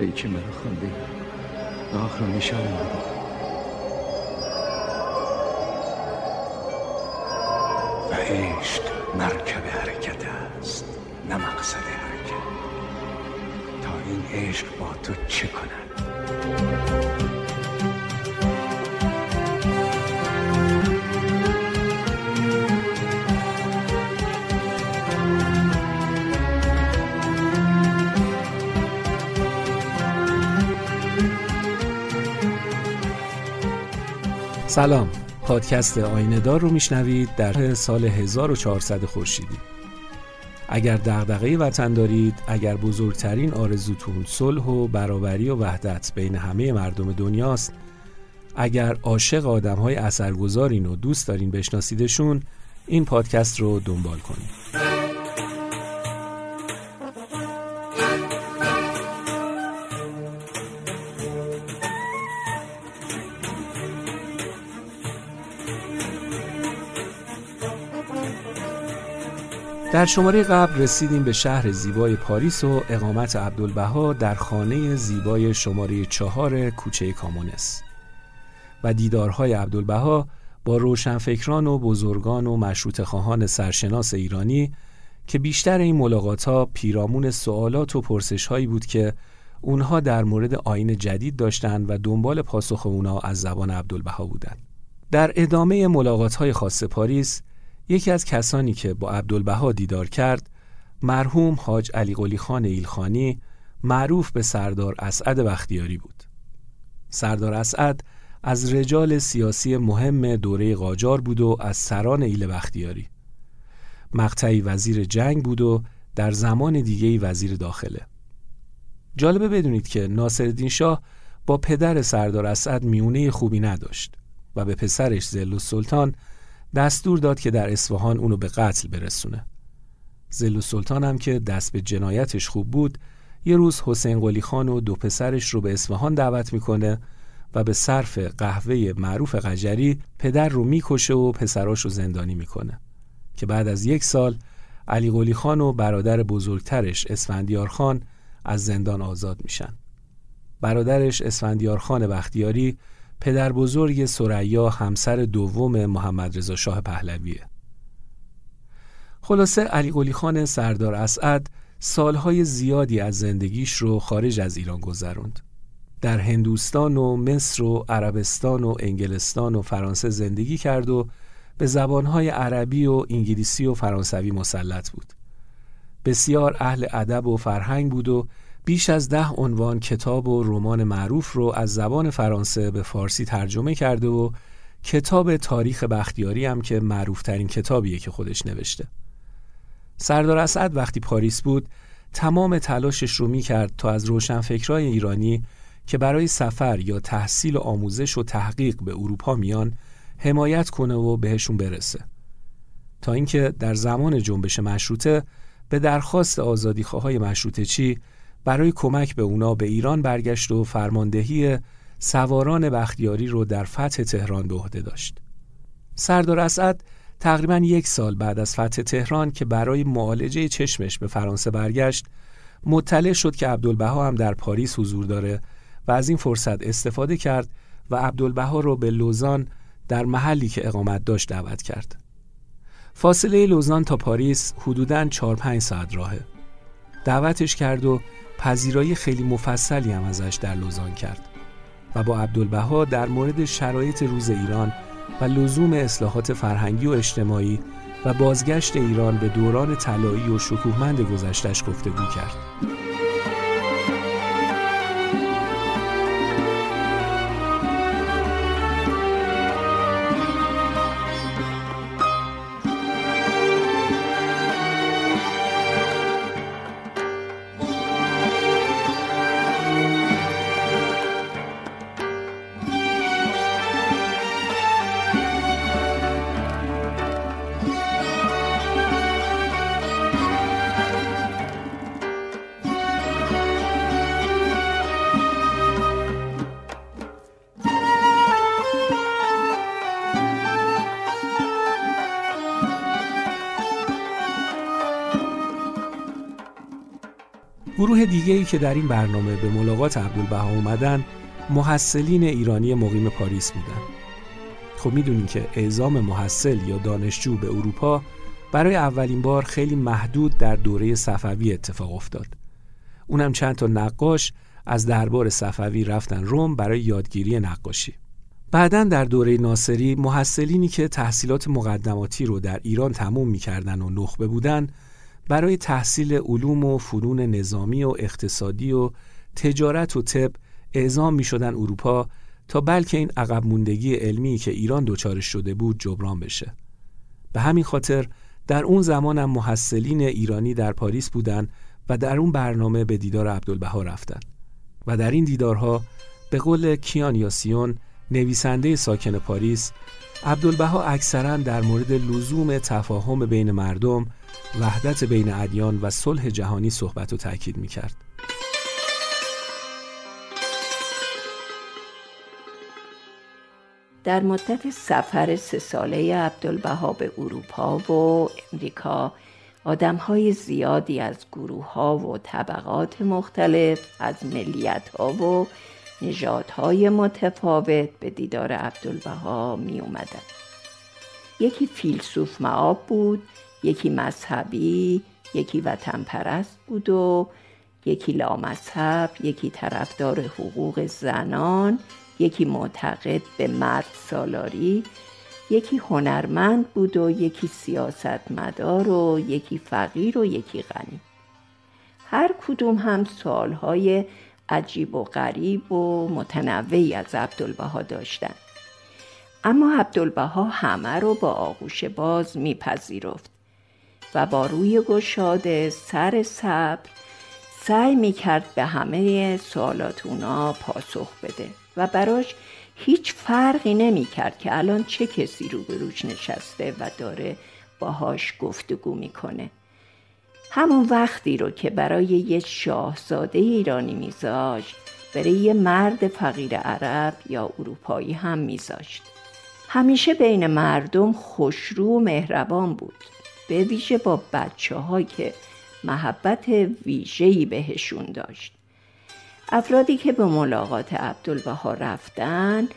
ای که مرا خونده به آخر نشان بده و عشق مرکب حرکت است نه مقصد حرکت. تا این عشق با تو چه کند؟ سلام. پادکست آینه رو میشنوید در سال 1400 خورشیدی. اگر دغدغه وطن دارید اگر بزرگترین آرزوتون صلح و برابری و وحدت بین همه مردم دنیاست اگر عاشق آدم های اثرگذارین و دوست دارین بشناسیدشون این پادکست رو دنبال کنید. در شماره قبل رسیدیم به شهر زیبای پاریس و اقامت عبدالبها در خانه زیبای شماره چهار کوچه کامونس و دیدارهای عبدالبها با روشنفکران و بزرگان و مشروط خواهان سرشناس ایرانی که بیشتر این ملاقات ها پیرامون سوالات و پرسش هایی بود که اونها در مورد آین جدید داشتند و دنبال پاسخ اونا از زبان عبدالبها بودند. در ادامه ملاقات های خاص پاریس یکی از کسانی که با عبدالبها دیدار کرد مرحوم حاج علی قلی خان ایلخانی معروف به سردار اسعد بختیاری بود. سردار اسعد از رجال سیاسی مهم دوره قاجار بود و از سران ایل بختیاری. مقطعی وزیر جنگ بود و در زمان دیگه وزیر داخله. جالبه بدونید که ناصرالدین شاه با پدر سردار اسعد میونه خوبی نداشت و به پسرش زل سلطان دستور داد که در اصفهان اونو به قتل برسونه. زل سلطان هم که دست به جنایتش خوب بود یه روز حسین قلی خان و دو پسرش رو به اصفهان دعوت می‌کنه و به صرف قهوه معروف قجری پدر رو می‌کشه و پسراش رو زندانی می‌کنه که بعد از یک سال علی قلی خان و برادر بزرگترش اسفندیار خان از زندان آزاد میشن. برادرش اسفندیار خان بختیاری پدر بزرگ سریا همسر دوم محمد رضا شاه پهلویه. خلاصه علی قلی خان سردار اسعد سالهای زیادی از زندگیش رو خارج از ایران گذروند. در هندوستان و مصر و عربستان و انگلستان و فرانسه زندگی کرد و به زبانهای عربی و انگلیسی و فرانسوی مسلط بود. بسیار اهل ادب و فرهنگ بود و بیش از ده عنوان کتاب و رمان معروف رو از زبان فرانسه به فارسی ترجمه کرده و کتاب تاریخ بختیاری هم که معروفترین کتابیه که خودش نوشته. سردار اسعد وقتی پاریس بود تمام تلاشش رو می کرد تا از روشنفکرای ایرانی که برای سفر یا تحصیل و آموزش و تحقیق به اروپا میان حمایت کنه و بهشون برسه. تا اینکه در زمان جنبش مشروطه به درخواست آزادی های مشروطه چی برای کمک به اونا به ایران برگشت و فرماندهی سواران بختیاری رو در فتح تهران به عهده داشت. سردار اسعد تقریبا یک سال بعد از فتح تهران که برای معالجه چشمش به فرانسه برگشت مطلع شد که عبدالبها هم در پاریس حضور داره و از این فرصت استفاده کرد و عبدالبها رو به لوزان در محلی که اقامت داشت دعوت کرد. فاصله لوزان تا پاریس حدوداً 4 5 ساعت راهه. دعوتش کرد و پذیرایی خیلی مفصلی هم ازش در لوزان کرد و با عبدالبها در مورد شرایط روز ایران و لزوم اصلاحات فرهنگی و اجتماعی و بازگشت ایران به دوران طلایی و شکوهمند گذشتش گفتگو کرد. گروه دیگه ای که در این برنامه به ملاقات عبدالبها اومدن محصلین ایرانی مقیم پاریس بودن. خب می‌دونین که اعزام محصل یا دانشجو به اروپا برای اولین بار خیلی محدود در دوره صفوی اتفاق افتاد. اونم چند تا نقاش از دربار صفوی رفتن روم برای یادگیری نقاشی. بعدا در دوره ناصری محصلینی که تحصیلات مقدماتی رو در ایران تموم می‌کردن و نخبه بودن برای تحصیل علوم و فنون نظامی و اقتصادی و تجارت و طب اعزام می شدن اروپا تا بلکه این عقب موندگی علمی که ایران دچارش شده بود جبران بشه. به همین خاطر در اون زمان هم محصلین ایرانی در پاریس بودن و در اون برنامه به دیدار عبدالبها رفتن و در این دیدارها به قول کیان یاسیون نویسنده ساکن پاریس عبدالبها اکثرا در مورد لزوم تفاهم بین مردم وحدت بین ادیان و صلح جهانی صحبت و تاکید می‌کرد. در مدت سفر سه ساله عبدالبها به اروپا و امریکا آدم های زیادی از گروه ها و طبقات مختلف از ملیت ها و های متفاوت به دیدار عبدالبها می اومدن. یکی فیلسوف معاب بود یکی مذهبی یکی وطن پرست بود و یکی لامذهب یکی طرفدار حقوق زنان یکی معتقد به مرد سالاری یکی هنرمند بود و یکی سیاستمدار و یکی فقیر و یکی غنی. هر کدوم هم سالهای عجیب و غریب و متنوعی از عبدالبها داشتند اما عبدالبها همه رو با آغوش باز میپذیرفت. و با روی گشاده سر صبر سعی می‌کرد به همه سوالات اونا پاسخ بده و براش هیچ فرقی نمی‌کرد که الان چه کسی رو به روش نشسته و داره باهاش گفتگو می‌کنه. همون وقتی رو که برای یه شاهزاده ایرانی میذاشت برای یه مرد فقیر عرب یا اروپایی هم میذاشت. همیشه بین مردم خوشرو و مهربان بود. به ویژه با بچه ها که محبت ویژه‌ای بهشون داشت افرادی که به ملاقات عبدالبها رفتن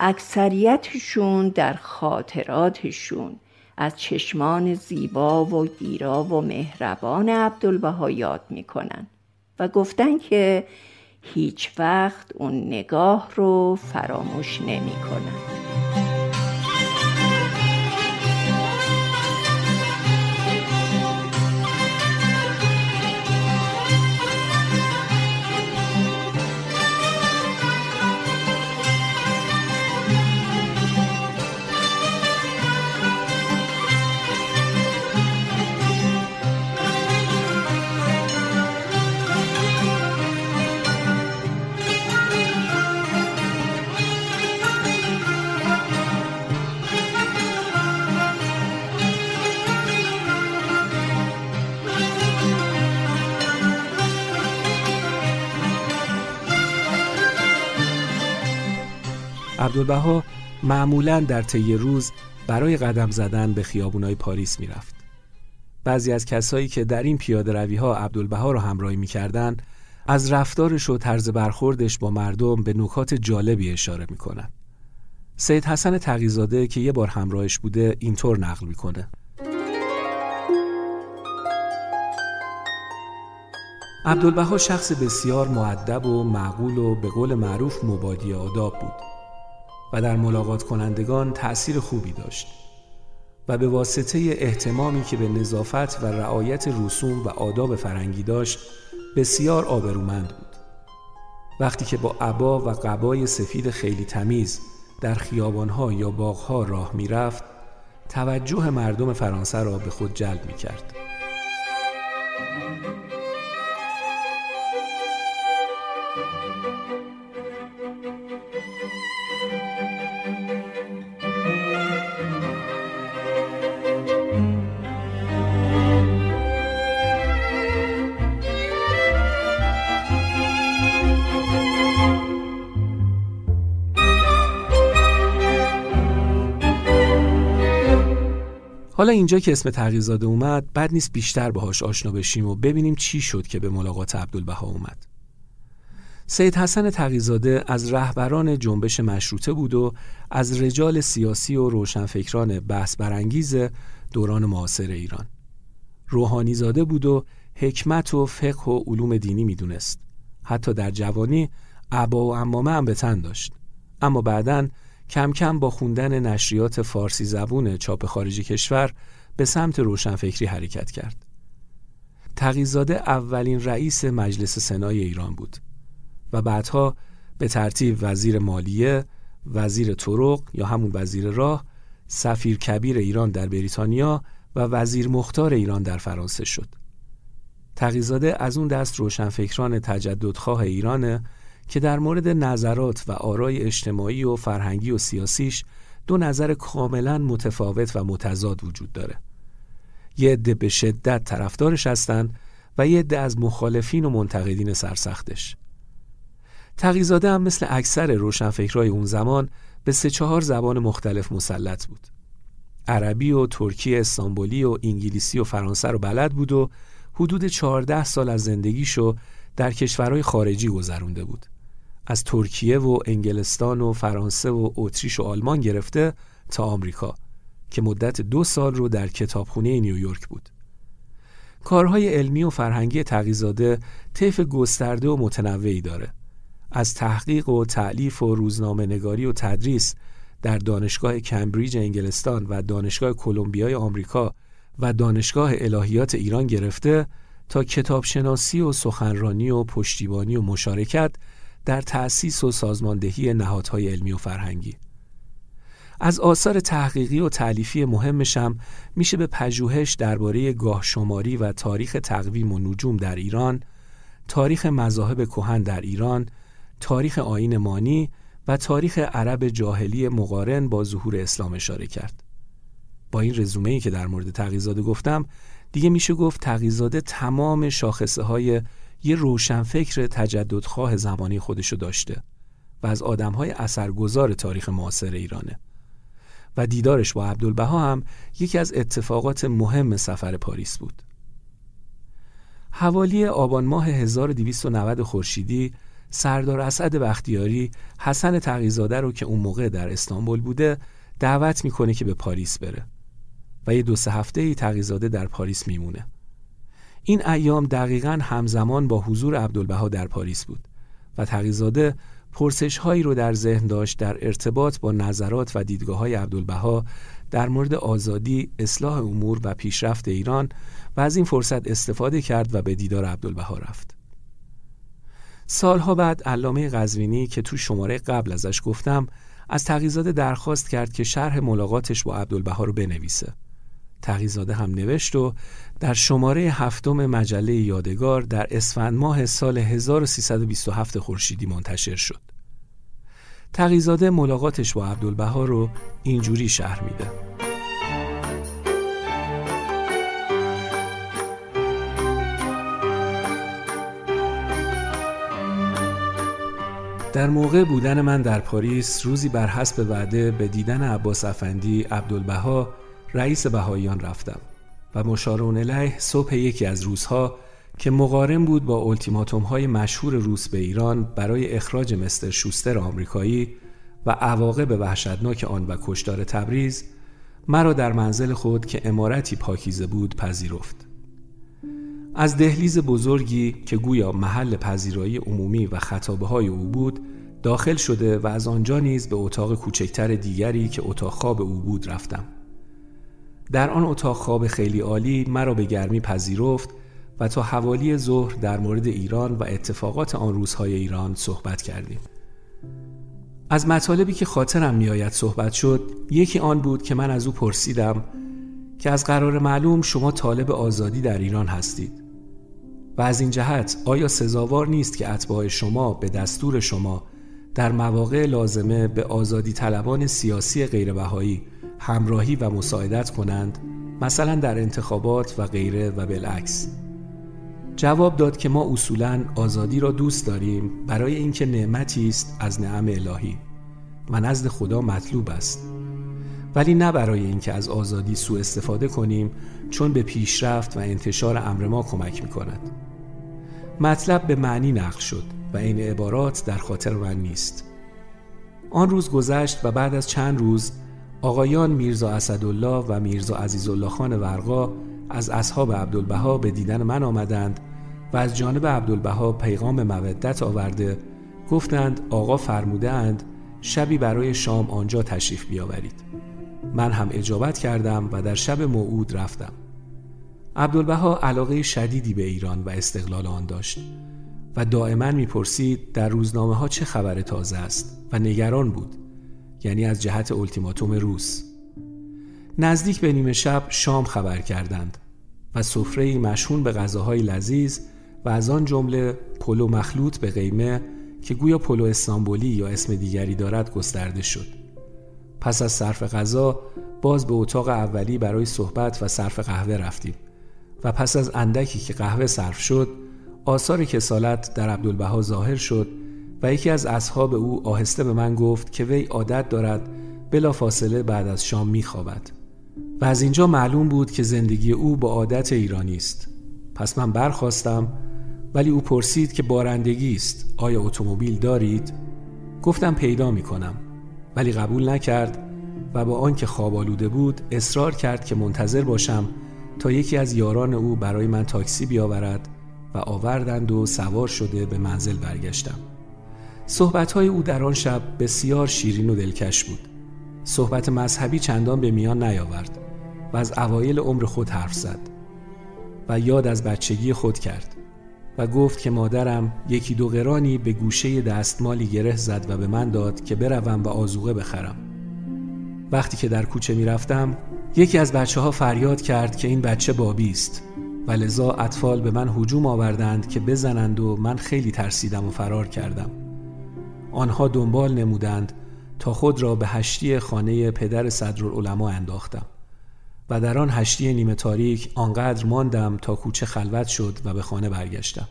اکثریتشون در خاطراتشون از چشمان زیبا و گیرا و مهربان عبدالبها یاد می‌کنن و گفتن که هیچ وقت اون نگاه رو فراموش نمی‌کنن. عبدالبها معمولا در طی روز برای قدم زدن به خیابونای پاریس می‌رفت. بعضی از کسایی که در این پیاده روی ها عبدالبها را همراهی می‌کردن از رفتارش و طرز برخوردش با مردم به نکات جالبی اشاره می‌کنن. سید حسن تقیزاده که یه بار همراهش بوده اینطور نقل می‌کنه. عبدالبها شخص بسیار معدب و معقول و به قول معروف مبادی آداب بود. و در ملاقات کنندگان تأثیر خوبی داشت و به واسطه احتمامی که به نظافت و رعایت رسوم و آداب فرنگی داشت بسیار آبرومند بود وقتی که با عبا و قبای سفید خیلی تمیز در خیابانها یا باغها راه می‌رفت توجه مردم فرانسه را به خود جلب می کرد. حالا اینجا که اسم تغییرزاده اومد بد نیست بیشتر باهاش آشنا بشیم و ببینیم چی شد که به ملاقات عبدالبها اومد. سید حسن تغییزاده از رهبران جنبش مشروطه بود و از رجال سیاسی و روشنفکران بحث برانگیز دوران معاصر ایران. روحانی زاده بود و حکمت و فقه و علوم دینی می‌دونست. حتی در جوانی عبا و امامه هم به تن داشت. اما بعدا کم کم با خوندن نشریات فارسی زبون چاپ خارجی کشور به سمت روشنفکری حرکت کرد. تغییزاده اولین رئیس مجلس سنای ایران بود. و بعدها به ترتیب وزیر مالیه، وزیر طرق یا همون وزیر راه، سفیر کبیر ایران در بریتانیا و وزیر مختار ایران در فرانسه شد. تغییزاده از اون دست روشنفکران تجددخواه ایرانه که در مورد نظرات و آرای اجتماعی و فرهنگی و سیاسیش دو نظر کاملا متفاوت و متضاد وجود داره. یه عده به شدت طرفدارش هستند و یه عده از مخالفین و منتقدین سرسختش. تقیزاده هم مثل اکثر روشنفکرای اون زمان به سه چهار زبان مختلف مسلط بود. عربی و ترکی استانبولی و انگلیسی و فرانسه رو بلد بود و حدود چهارده سال از زندگیشو در کشورهای خارجی گذرونده بود. از ترکیه و انگلستان و فرانسه و اتریش و آلمان گرفته تا آمریکا که مدت دو سال رو در کتابخونه نیویورک بود. کارهای علمی و فرهنگی تقیزاده طیف گسترده و متنوعی داره. از تحقیق و تعلیف و روزنامه نگاری و تدریس در دانشگاه کمبریج انگلستان و دانشگاه کلمبیای آمریکا و دانشگاه الهیات ایران گرفته تا کتابشناسی و سخنرانی و پشتیبانی و مشارکت در تأسیس و سازماندهی نهادهای علمی و فرهنگی. از آثار تحقیقی و تعلیفی مهمشم میشه به پژوهش درباره گاه شماری و تاریخ تقویم و نجوم در ایران، تاریخ مذاهب کهن در ایران، تاریخ آین مانی و تاریخ عرب جاهلی مقارن با ظهور اسلام اشاره کرد. با این رزومه ای که در مورد تقیزاده گفتم دیگه میشه گفت تقیزاده تمام شاخصه های یه روشنفکر تجددخواه زمانی خودشو داشته و از آدمهای اثرگذار تاریخ معاصر ایرانه و دیدارش با عبدالبها هم یکی از اتفاقات مهم سفر پاریس بود. حوالی آبان ماه 1290 خورشیدی سردار اسعد بختیاری حسن تقیزاده رو که اون موقع در استانبول بوده دعوت می‌کنه که به پاریس بره و یه دو سه هفته ای تقیزاده در پاریس میمونه این ایام دقیقا همزمان با حضور عبدالبها در پاریس بود و تقیزاده پرسش هایی رو در ذهن داشت در ارتباط با نظرات و دیدگاه های عبدالبها در مورد آزادی، اصلاح امور و پیشرفت ایران و از این فرصت استفاده کرد و به دیدار عبدالبها رفت. سالها بعد علامه قزوینی که تو شماره قبل ازش گفتم از تقیزاده درخواست کرد که شرح ملاقاتش با عبدالبها رو بنویسه. تقیزاده هم نوشت و در شماره هفتم مجله یادگار در اسفند ماه سال 1327 خورشیدی منتشر شد. تقیزاده ملاقاتش با عبدالبها رو اینجوری شهر میده. در موقع بودن من در پاریس روزی بر حسب وعده به دیدن عباس افندی عبدالبها رئیس بهاییان رفتم و مشارون الیه صبح یکی از روزها که مقارن بود با اولتیماتوم های مشهور روس به ایران برای اخراج مستر شوستر آمریکایی و عواقب وحشتناک آن و کشتار تبریز مرا در منزل خود که امارتی پاکیزه بود پذیرفت. از دهلیز بزرگی که گویا محل پذیرایی عمومی و خطابه های او بود داخل شده و از آنجا نیز به اتاق کوچکتر دیگری که اتاق خواب او بود رفتم. در آن اتاق خواب خیلی عالی مرا به گرمی پذیرفت و تا حوالی ظهر در مورد ایران و اتفاقات آن روزهای ایران صحبت کردیم. از مطالبی که خاطرم میآید صحبت شد یکی آن بود که من از او پرسیدم که از قرار معلوم شما طالب آزادی در ایران هستید. و از این جهت آیا سزاوار نیست که اتباع شما به دستور شما در مواقع لازمه به آزادی طلبان سیاسی غیربهایی همراهی و مساعدت کنند مثلا در انتخابات و غیره و بالعکس جواب داد که ما اصولا آزادی را دوست داریم برای اینکه نعمتی است از نعم الهی و نزد خدا مطلوب است ولی نه برای اینکه از آزادی سوء استفاده کنیم چون به پیشرفت و انتشار امر ما کمک می کند. مطلب به معنی نقل شد و این عبارات در خاطر من نیست. آن روز گذشت و بعد از چند روز آقایان میرزا اسدالله و میرزا عزیزالله خان ورقا از اصحاب عبدالبها به دیدن من آمدند و از جانب عبدالبها پیغام مودت آورده گفتند آقا فرموده اند شبی برای شام آنجا تشریف بیاورید من هم اجابت کردم و در شب موعود رفتم عبدالبها علاقه شدیدی به ایران و استقلال آن داشت و دائما می‌پرسید در روزنامه ها چه خبر تازه است و نگران بود یعنی از جهت التیماتوم روس. نزدیک به نیمه شب شام خبر کردند و سفره مشهون به غذاهای لذیذ و از آن جمله پلو مخلوط به قیمه که گویا پلو استانبولی یا اسم دیگری دارد گسترده شد. پس از صرف غذا باز به اتاق اولی برای صحبت و صرف قهوه رفتیم. و پس از اندکی که قهوه صرف شد آثار کسالت در عبدالبها ظاهر شد و یکی از اصحاب او آهسته به من گفت که وی عادت دارد بلا فاصله بعد از شام میخوابد. و از اینجا معلوم بود که زندگی او با عادت ایرانی است. پس من برخواستم ولی او پرسید که بارندگی است آیا اتومبیل دارید؟ گفتم پیدا می کنم ولی قبول نکرد و با آنکه خواب آلوده بود اصرار کرد که منتظر باشم تا یکی از یاران او برای من تاکسی بیاورد و آوردند و سوار شده به منزل برگشتم. صحبتهای او در آن شب بسیار شیرین و دلکش بود. صحبت مذهبی چندان به میان نیاورد و از اوایل عمر خود حرف زد و یاد از بچگی خود کرد و گفت که مادرم یکی دو قرانی به گوشه دستمالی گره زد و به من داد که بروم و آزوغه بخرم. وقتی که در کوچه می رفتم یکی از بچه ها فریاد کرد که این بچه بابی است و لذا اطفال به من هجوم آوردند که بزنند و من خیلی ترسیدم و فرار کردم. آنها دنبال نمودند تا خود را به هشتی خانه پدر صدرالعلماء انداختم و در آن هشتی نیمه تاریک آنقدر ماندم تا کوچه خلوت شد و به خانه برگشتم.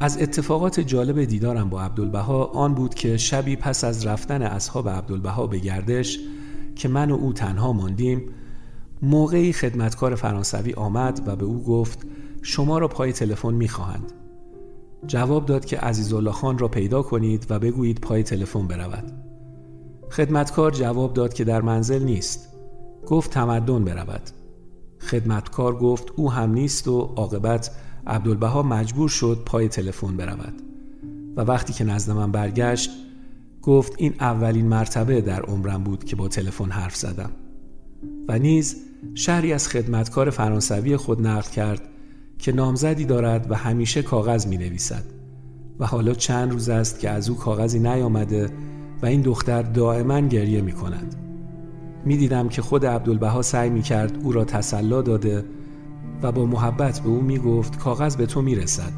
از اتفاقات جالب دیدارم با عبدالبها آن بود که شبی پس از رفتن اصحاب عبدالبها به گردش که من و او تنها ماندیم موقعی خدمتکار فرانسوی آمد و به او گفت شما را پای تلفن می‌خواهند جواب داد که عزیزالله خان را پیدا کنید و بگویید پای تلفن برود. خدمتکار جواب داد که در منزل نیست. گفت تمدن برود. خدمتکار گفت او هم نیست و عاقبت عبدالبها مجبور شد پای تلفن برود. و وقتی که نزد من برگشت گفت این اولین مرتبه در عمرم بود که با تلفن حرف زدم. و نیز شهری از خدمتکار فرانسوی خود نقل کرد که نامزدی دارد و همیشه کاغذ می نویسد و حالا چند روز است که از او کاغذی نیامده و این دختر دائما گریه می کند می دیدم که خود عبدالبها سعی می کرد او را تسلا داده و با محبت به او می گفت کاغذ به تو می رسد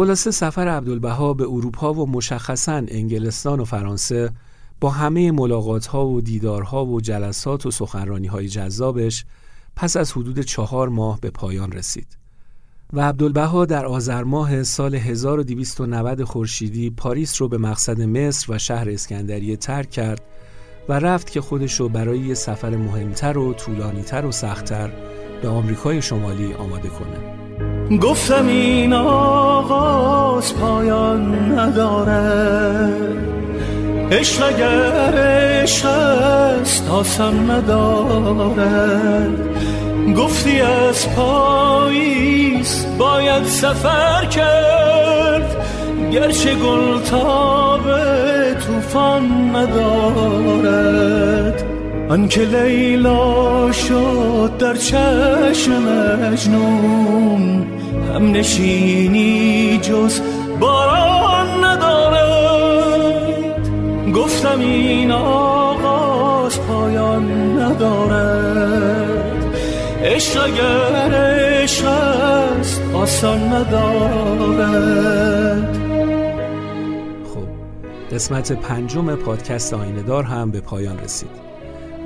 خلاصه سفر عبدالبها به اروپا و مشخصا انگلستان و فرانسه با همه ملاقات ها و دیدارها و جلسات و سخنرانی های جذابش پس از حدود چهار ماه به پایان رسید. و عبدالبها در آذر ماه سال 1290 خورشیدی پاریس رو به مقصد مصر و شهر اسکندریه ترک کرد و رفت که خودش رو برای یه سفر مهمتر و طولانیتر و سختتر به آمریکای شمالی آماده کنه. گفتم این آغاز پایان نداره. عشق اگر عشق است آسم نداره. گفتی از پاییز باید سفر کرد گرچه گل تاب توفان ندارد. آنکه لیلا شد در چشم مجنون هم نشینی جز باران ندارد. گفتم این آغاز پایان ندارد. عشق اگر عشق است آسان ندارد. خب قسمت پنجم پادکست آینه هم به پایان رسید.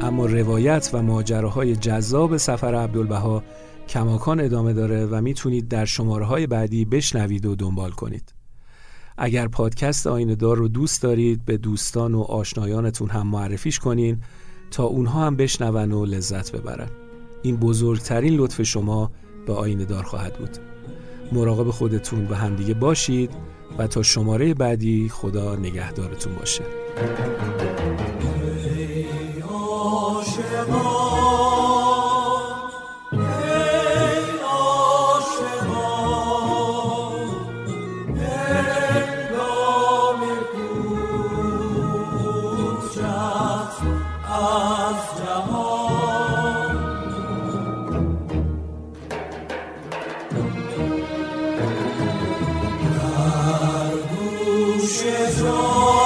اما روایت و ماجراهای جذاب سفر عبدالبها کماکان ادامه داره و می‌تونید در شماره های بعدی بشنوید و دنبال کنید. اگر پادکست آینه دار رو دوست دارید به دوستان و آشنایانتون هم معرفیش کنین تا اونها هم بشنون و لذت ببرن. این بزرگترین لطف شما به آینه دار خواهد بود. مراقب خودتون و همدیگه باشید و تا شماره بعدی خدا نگهدارتون باشه. Jesus.